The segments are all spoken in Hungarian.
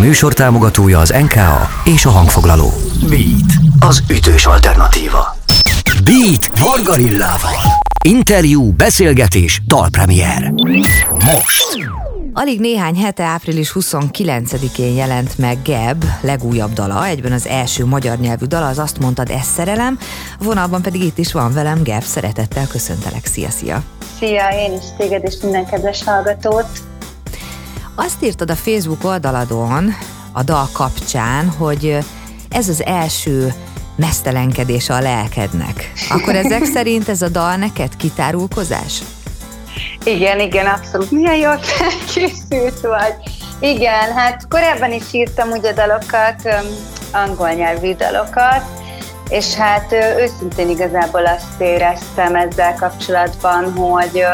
műsor támogatója az NKA és a hangfoglaló. Beat, az ütős alternatíva. Beat Vargarillával. Interjú, beszélgetés, dalpremier. Most. Alig néhány hete, április 29-én jelent meg Geb legújabb dala, egyben az első magyar nyelvű dala, az azt mondtad, ez szerelem, vonalban pedig itt is van velem Geb, szeretettel köszöntelek, szia, szia! Szia, én is téged és minden kedves hallgatót! Azt írtad a Facebook oldaladon a dal kapcsán, hogy ez az első mesztelenkedése a lelkednek. Akkor ezek szerint ez a dal neked kitárulkozás? Igen, igen, abszolút. Milyen jól felkészült vagy. Igen, hát korábban is írtam ugye dalokat, angol nyelvű dalokat, és hát őszintén igazából azt éreztem ezzel kapcsolatban, hogy,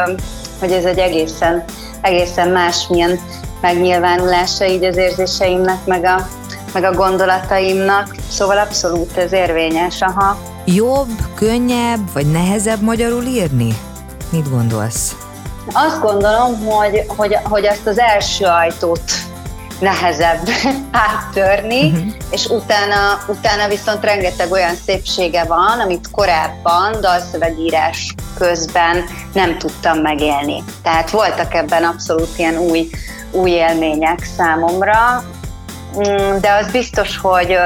hogy ez egy egészen, egészen másmilyen megnyilvánulása így az érzéseimnek, meg a, meg a gondolataimnak, szóval abszolút ez érvényes, aha. Jobb, könnyebb vagy nehezebb magyarul írni? Mit gondolsz? Azt gondolom, hogy, hogy, hogy azt az első ajtót nehezebb áttörni, uh-huh. és utána, utána viszont rengeteg olyan szépsége van, amit korábban dalszövegírás közben nem tudtam megélni. Tehát voltak ebben abszolút ilyen új, új élmények számomra, mm, de az biztos, hogy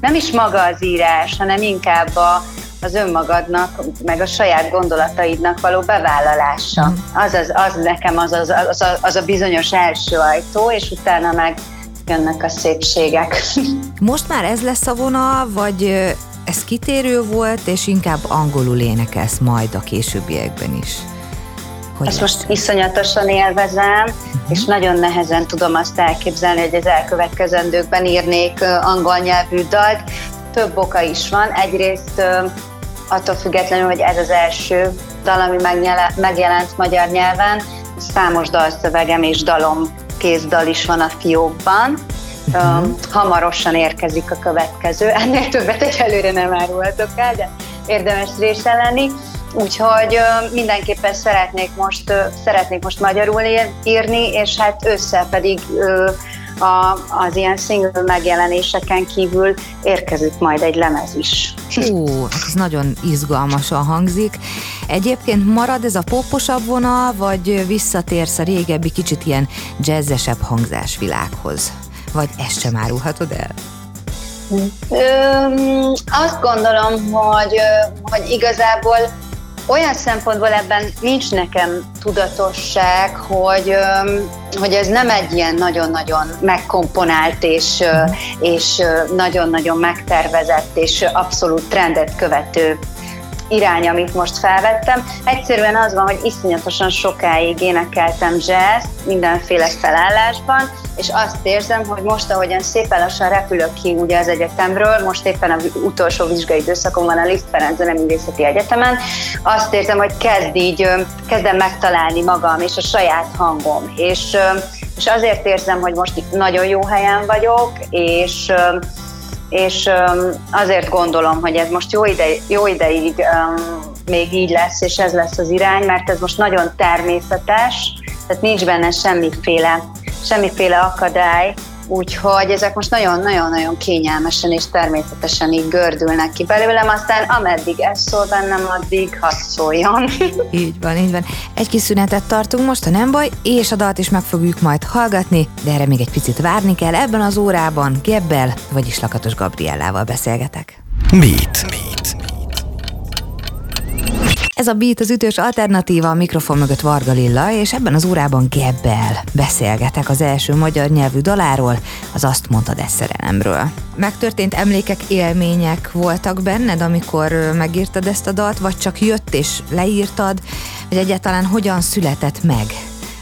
nem is maga az írás, hanem inkább a, az önmagadnak, meg a saját gondolataidnak való bevállalása. Mm. Az, az, az nekem az, az, az, a, az a bizonyos első ajtó, és utána meg jönnek a szépségek. Most már ez lesz a vonal, vagy ez kitérő volt, és inkább angolul énekelsz majd a későbbiekben is? Hogy Ezt most iszonyatosan élvezem, uh-huh. és nagyon nehezen tudom azt elképzelni, hogy az elkövetkezendőkben írnék angol nyelvű dalt. Több oka is van. Egyrészt attól függetlenül, hogy ez az első dal, ami megjelent magyar nyelven, számos dalszövegem és dalom, kézdal is van a fiókban. Uh-huh. Hamarosan érkezik a következő. Ennél többet egyelőre nem árulhatok el, de érdemes részen lenni. Úgyhogy mindenképpen szeretnék most, szeretnék most magyarul írni, és hát össze pedig a, az ilyen single megjelenéseken kívül érkezik majd egy lemez is. Ó, ez nagyon izgalmasan hangzik. Egyébként marad ez a poposabb vonal, vagy visszatérsz a régebbi kicsit ilyen jazzesebb hangzásvilághoz? Vagy ezt sem árulhatod el? Ö, azt gondolom, hogy, hogy igazából olyan szempontból ebben nincs nekem tudatosság, hogy, hogy ez nem egy ilyen nagyon-nagyon megkomponált és, és nagyon-nagyon megtervezett és abszolút trendet követő irány, amit most felvettem. Egyszerűen az van, hogy iszonyatosan sokáig énekeltem jazz mindenféle felállásban, és azt érzem, hogy most, ahogyan szépen lassan repülök ki ugye az egyetemről, most éppen az utolsó vizsgai időszakom van a Liszt Ferenc Zeneművészeti Egyetemen, azt érzem, hogy kezd így, kezdem megtalálni magam és a saját hangom, és, és azért érzem, hogy most nagyon jó helyen vagyok, és és azért gondolom, hogy ez most jó, ide, jó ideig még így lesz, és ez lesz az irány, mert ez most nagyon természetes, tehát nincs benne semmiféle, semmiféle akadály, Úgyhogy ezek most nagyon-nagyon-nagyon kényelmesen és természetesen így gördülnek ki belőlem, aztán ameddig ez szól bennem, addig hadd szóljon. Így van, így van. Egy kis szünetet tartunk most, ha nem baj, és a dalt is meg fogjuk majd hallgatni, de erre még egy picit várni kell. Ebben az órában Gebbel, vagyis Lakatos Gabriellával beszélgetek. Beat. Beat. Ez a Beat az ütős alternatíva, a mikrofon mögött Varga Lilla, és ebben az órában Gebbel beszélgetek az első magyar nyelvű daláról, az Azt mondtad ez szerelemről. Megtörtént emlékek, élmények voltak benned, amikor megírtad ezt a dalt, vagy csak jött és leírtad, vagy egyáltalán hogyan született meg?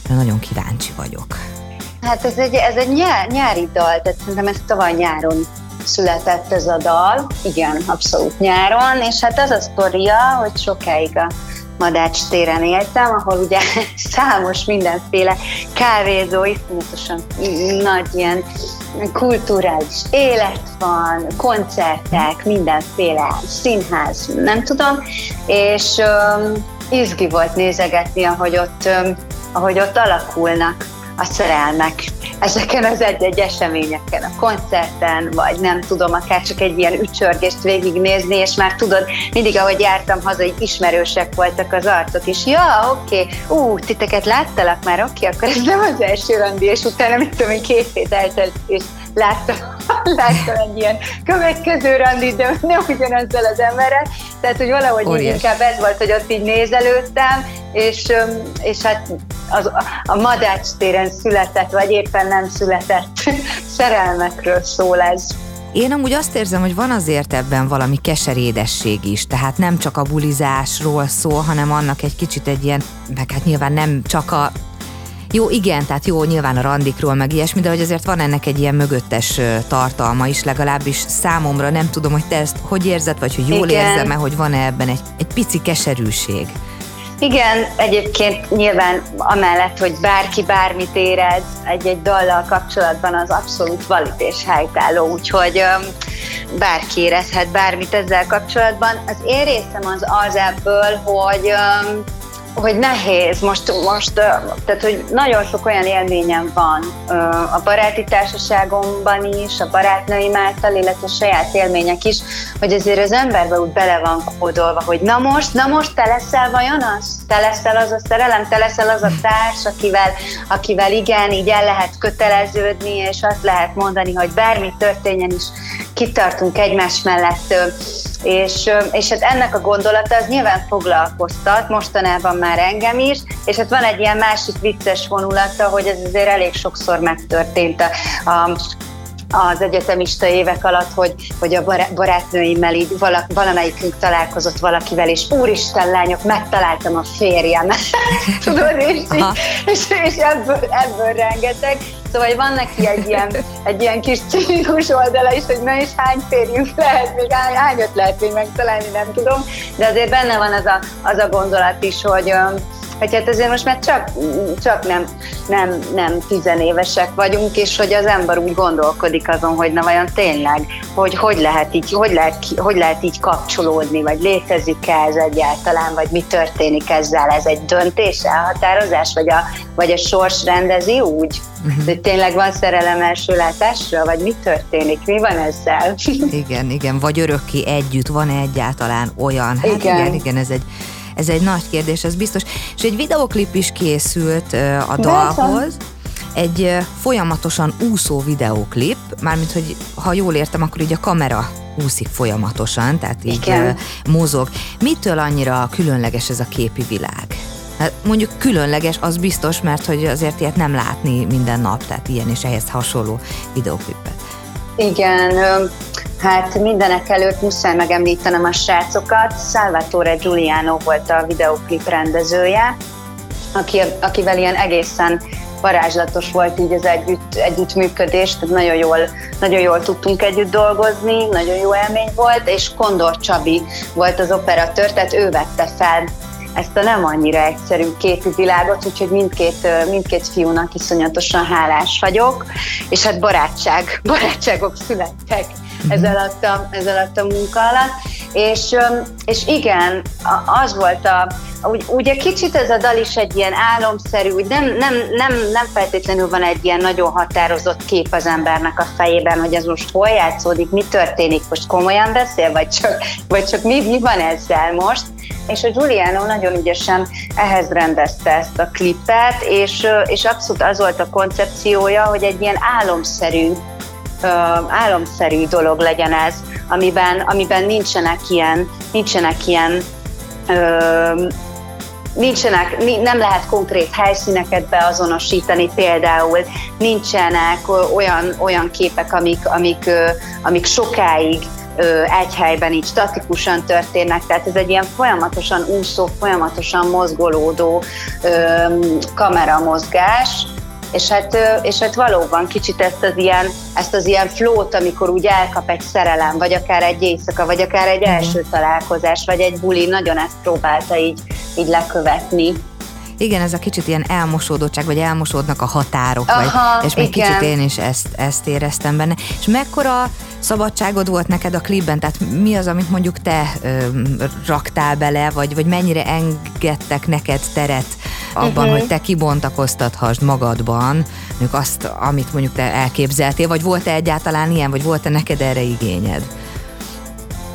Nagyon kíváncsi vagyok. Hát ez egy, ez egy nyár, nyári dal, tehát szerintem ez tavaly nyáron született ez a dal, igen, abszolút nyáron, és hát az a sztoria, hogy sokáig a Madács téren éltem, ahol ugye számos mindenféle kávézó, iszonyatosan nagy ilyen kulturális élet van, koncertek, mindenféle színház, nem tudom, és um, izgi volt nézegetni, ahogy ott, um, ahogy ott alakulnak a szerelmek ezeken az egy-egy eseményeken, a koncerten, vagy nem tudom, akár csak egy ilyen ücsörgést végignézni, és már tudod, mindig ahogy jártam haza, így ismerősek voltak az arcok, és ja, oké, okay, ú, titeket láttalak már, oké, okay, akkor ez nem az első randi, és utána, mit tudom, két hét eltelt, és láttam, láttam egy ilyen következő randit, de nem ugyanazzal az emberrel. Tehát, hogy valahogy így inkább ez volt, hogy ott így nézelődtem, és, és hát az, a Madács téren született, vagy éppen nem született szerelmekről szól ez. Én amúgy azt érzem, hogy van azért ebben valami keserédesség is, tehát nem csak a bulizásról szól, hanem annak egy kicsit egy ilyen, meg hát nyilván nem csak a jó, igen, tehát jó, nyilván a randikról, meg ilyesmi, de hogy azért van ennek egy ilyen mögöttes tartalma is, legalábbis számomra, nem tudom, hogy te ezt hogy érzed, vagy hogy jól érzem-e, hogy van-e ebben egy, egy pici keserűség. Igen, egyébként nyilván amellett, hogy bárki bármit érez egy-egy dallal kapcsolatban, az abszolút valid és helytálló, úgyhogy um, bárki érezhet bármit ezzel kapcsolatban. Az én részem az az ebből, hogy um, hogy nehéz, most, most, tehát hogy nagyon sok olyan élményem van a baráti társaságomban is, a barátnőim által, illetve saját élmények is, hogy azért az emberbe úgy bele van kódolva, hogy na most, na most te leszel vajon az? Te leszel az a szerelem, te leszel az a társ, akivel, akivel igen, így el lehet köteleződni, és azt lehet mondani, hogy bármi történjen is, kitartunk egymás mellett és, és hát ennek a gondolata az nyilván foglalkoztat, mostanában már engem is, és hát van egy ilyen másik vicces vonulata, hogy ez azért elég sokszor megtörtént a, a az egyetemista évek alatt, hogy, hogy a barátnőimmel így valak, valamelyikünk találkozott valakivel, és úristen lányok, megtaláltam a férjem. Tudod, és, és, és ebből, ebből rengeteg. Szóval van neki egy ilyen, egy ilyen kis cinikus oldala is, hogy na és hány férjünk lehet, még hány, hányat lehet még megtalálni, nem tudom, de azért benne van az a, az a gondolat is, hogy, hogy hát azért most már csak, csak nem, nem, nem tizenévesek vagyunk, és hogy az ember úgy gondolkodik azon, hogy na vajon tényleg, hogy hogy lehet így, hogy lehet, hogy lehet így kapcsolódni, vagy létezik-e ez egyáltalán, vagy mi történik ezzel, ez egy döntés, elhatározás, vagy a, vagy a sors rendezi úgy, uh-huh. hogy tényleg van szerelem első látásra, vagy mi történik, mi van ezzel? Igen, igen, vagy örökké együtt, van-e egyáltalán olyan? Hát igen, igen, igen ez egy ez egy nagy kérdés, ez biztos. És egy videoklip is készült a dalhoz. Egy folyamatosan úszó videóklip, mármint, hogy ha jól értem, akkor így a kamera úszik folyamatosan, tehát így Igen. mozog. Mitől annyira különleges ez a képi világ? Hát mondjuk különleges, az biztos, mert hogy azért ilyet nem látni minden nap, tehát ilyen és ehhez hasonló videóklipet. Igen, Hát mindenek előtt muszáj megemlítenem a srácokat. Salvatore Giuliano volt a videoklip rendezője, aki, akivel ilyen egészen varázslatos volt így az együtt, együttműködés, tehát nagyon jól, nagyon jól tudtunk együtt dolgozni, nagyon jó élmény volt, és Kondor Csabi volt az operatőr, tehát ő vette fel ezt a nem annyira egyszerű képi világot, úgyhogy mindkét, mindkét fiúnak iszonyatosan hálás vagyok, és hát barátság, barátságok születtek ez alatt a, ez alatt a munka alatt. És, és igen, az volt a, úgy, ugye kicsit ez a dal is egy ilyen álomszerű, úgy nem, nem, nem, nem feltétlenül van egy ilyen nagyon határozott kép az embernek a fejében, hogy ez most hol játszódik, mi történik, most komolyan beszél, vagy csak, vagy csak mi, mi van ezzel most. És a Giuliano nagyon ügyesen ehhez rendezte ezt a klipet, és, és abszolút az volt a koncepciója, hogy egy ilyen álomszerű álomszerű dolog legyen ez, amiben, amiben nincsenek ilyen, nincsenek ilyen ö, nincsenek, nem lehet konkrét helyszíneket beazonosítani, például nincsenek olyan, olyan képek, amik, amik, amik sokáig egy helyben így statikusan történnek, tehát ez egy ilyen folyamatosan úszó, folyamatosan mozgolódó kameramozgás, és hát, és hát valóban kicsit ezt az ilyen, ezt az ilyen flót, amikor úgy elkap egy szerelem, vagy akár egy éjszaka, vagy akár egy első találkozás, vagy egy buli, nagyon ezt próbálta így, így lekövetni. Igen, ez a kicsit ilyen elmosódottság, vagy elmosódnak a határok, Aha, vagy, és még igen. kicsit én is ezt, ezt éreztem benne. És mekkora szabadságod volt neked a klipben? Tehát mi az, amit mondjuk te ö, raktál bele, vagy, vagy mennyire engedtek neked teret abban, uh-huh. hogy te kibontakoztathasd magadban mondjuk azt, amit mondjuk te elképzeltél, vagy volt-e egyáltalán ilyen, vagy volt-e neked erre igényed?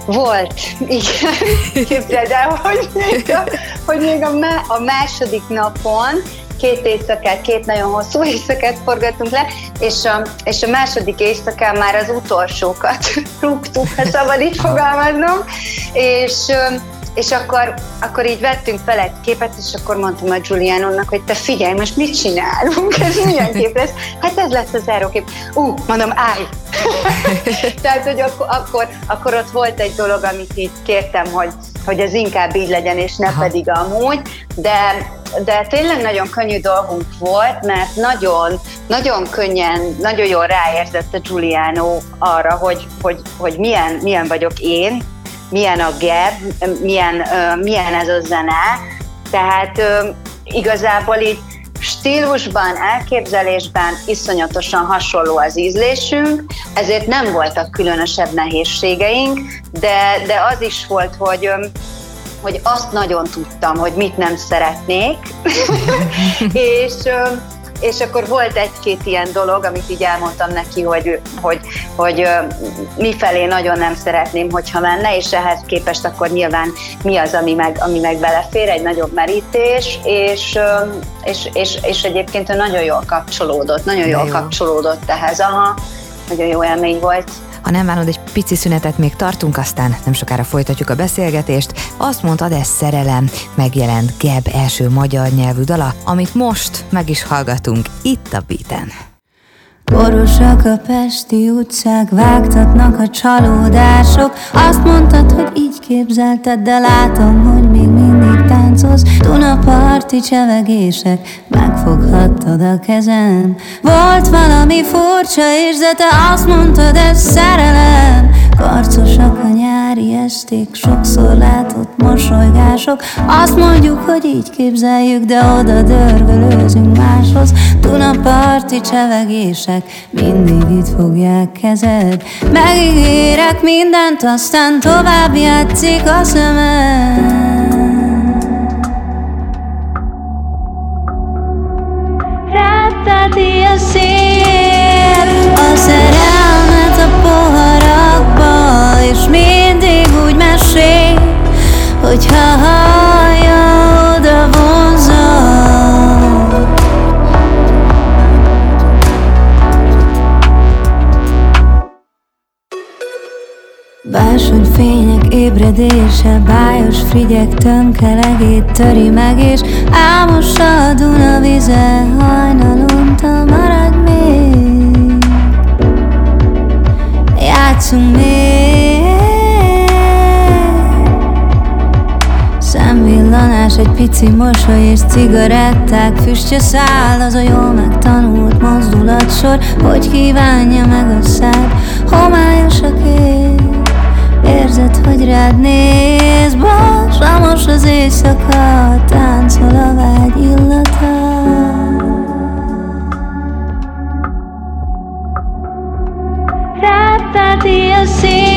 Volt, igen. Képzeld el, hogy még a, hogy még a, má, a második napon két éjszakát, két nagyon hosszú éjszakát forgattunk le, és a, és a második éjszakán már az utolsókat rúgtuk, ha szabad így fogalmaznom, és és akkor, akkor így vettünk fel egy képet, és akkor mondtam a Giulianonnak, hogy te figyelj, most mit csinálunk? Ez milyen kép lesz? Hát ez lesz az zárókép. Ú, uh, mondom, állj! Tehát, hogy akkor, akkor, akkor ott volt egy dolog, amit így kértem, hogy, hogy ez inkább így legyen, és ne Aha. pedig amúgy, de, de tényleg nagyon könnyű dolgunk volt, mert nagyon, nagyon könnyen, nagyon jól ráérzett a Giuliano arra, hogy, hogy, hogy milyen, milyen vagyok én, milyen a gap, milyen, milyen ez a zene. Tehát igazából így stílusban, elképzelésben iszonyatosan hasonló az ízlésünk, ezért nem voltak különösebb nehézségeink, de, de az is volt, hogy hogy azt nagyon tudtam, hogy mit nem szeretnék, és és akkor volt egy-két ilyen dolog, amit így elmondtam neki, hogy, hogy, hogy mi felé nagyon nem szeretném, hogyha menne, és ehhez képest akkor nyilván mi az, ami meg, ami meg belefér, egy nagyobb merítés, és, és, és, és egyébként ő nagyon jól kapcsolódott, nagyon jól jó. kapcsolódott ehhez, aha, nagyon jó élmény volt. Ha nem válod, egy pici szünetet még tartunk, aztán nem sokára folytatjuk a beszélgetést. Azt mondtad, ez szerelem, megjelent Geb első magyar nyelvű dala, amit most meg is hallgatunk itt a Beaten. Borosak a pesti utcák, vágtatnak a csalódások Azt mondtad, hogy így képzelted, de látom, hogy táncolsz Dunaparti csevegések, megfoghattad a kezem. Volt valami furcsa és de te azt mondtad, ez szerelem. Karcosak a nyári esték, sokszor látott mosolygások. Azt mondjuk, hogy így képzeljük, de oda dörgölőzünk máshoz. Dunaparti csevegések, mindig itt fogják kezed. Megígérek mindent, aztán tovább játszik a szemed Repeti a szél, a szerelmet a mindig úgy mesél, hogyha hallja, ébredése, bájos frigyek tömkelegét töri meg És álmos a Duna vize, hajnalunta marad még. Játszunk még. Szemvillanás, egy pici mosoly és cigaretták Füstje száll, az a jól megtanult mozdulatsor Hogy kívánja meg a szád, homályos a kép Érzed, hogy rád néz, Balsamos az éjszaka Táncol a vágy illata. Rápáti a szél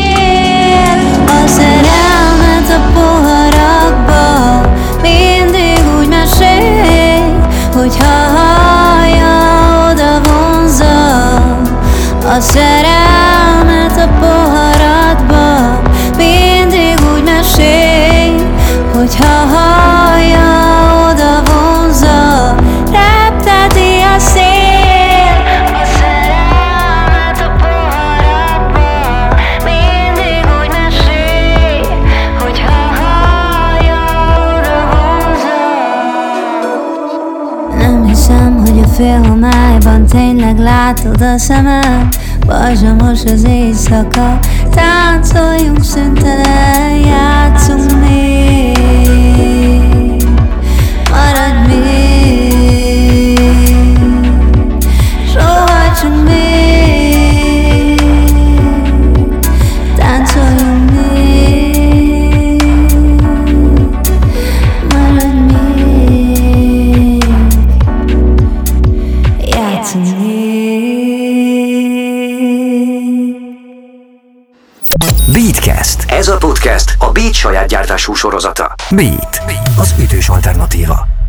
félhomályban tényleg látod a szemem Pajzsamos az éjszaka. Táncoljunk szüntelen, játszunk még Beat saját gyártású sorozata. Beat, az ütős alternatíva.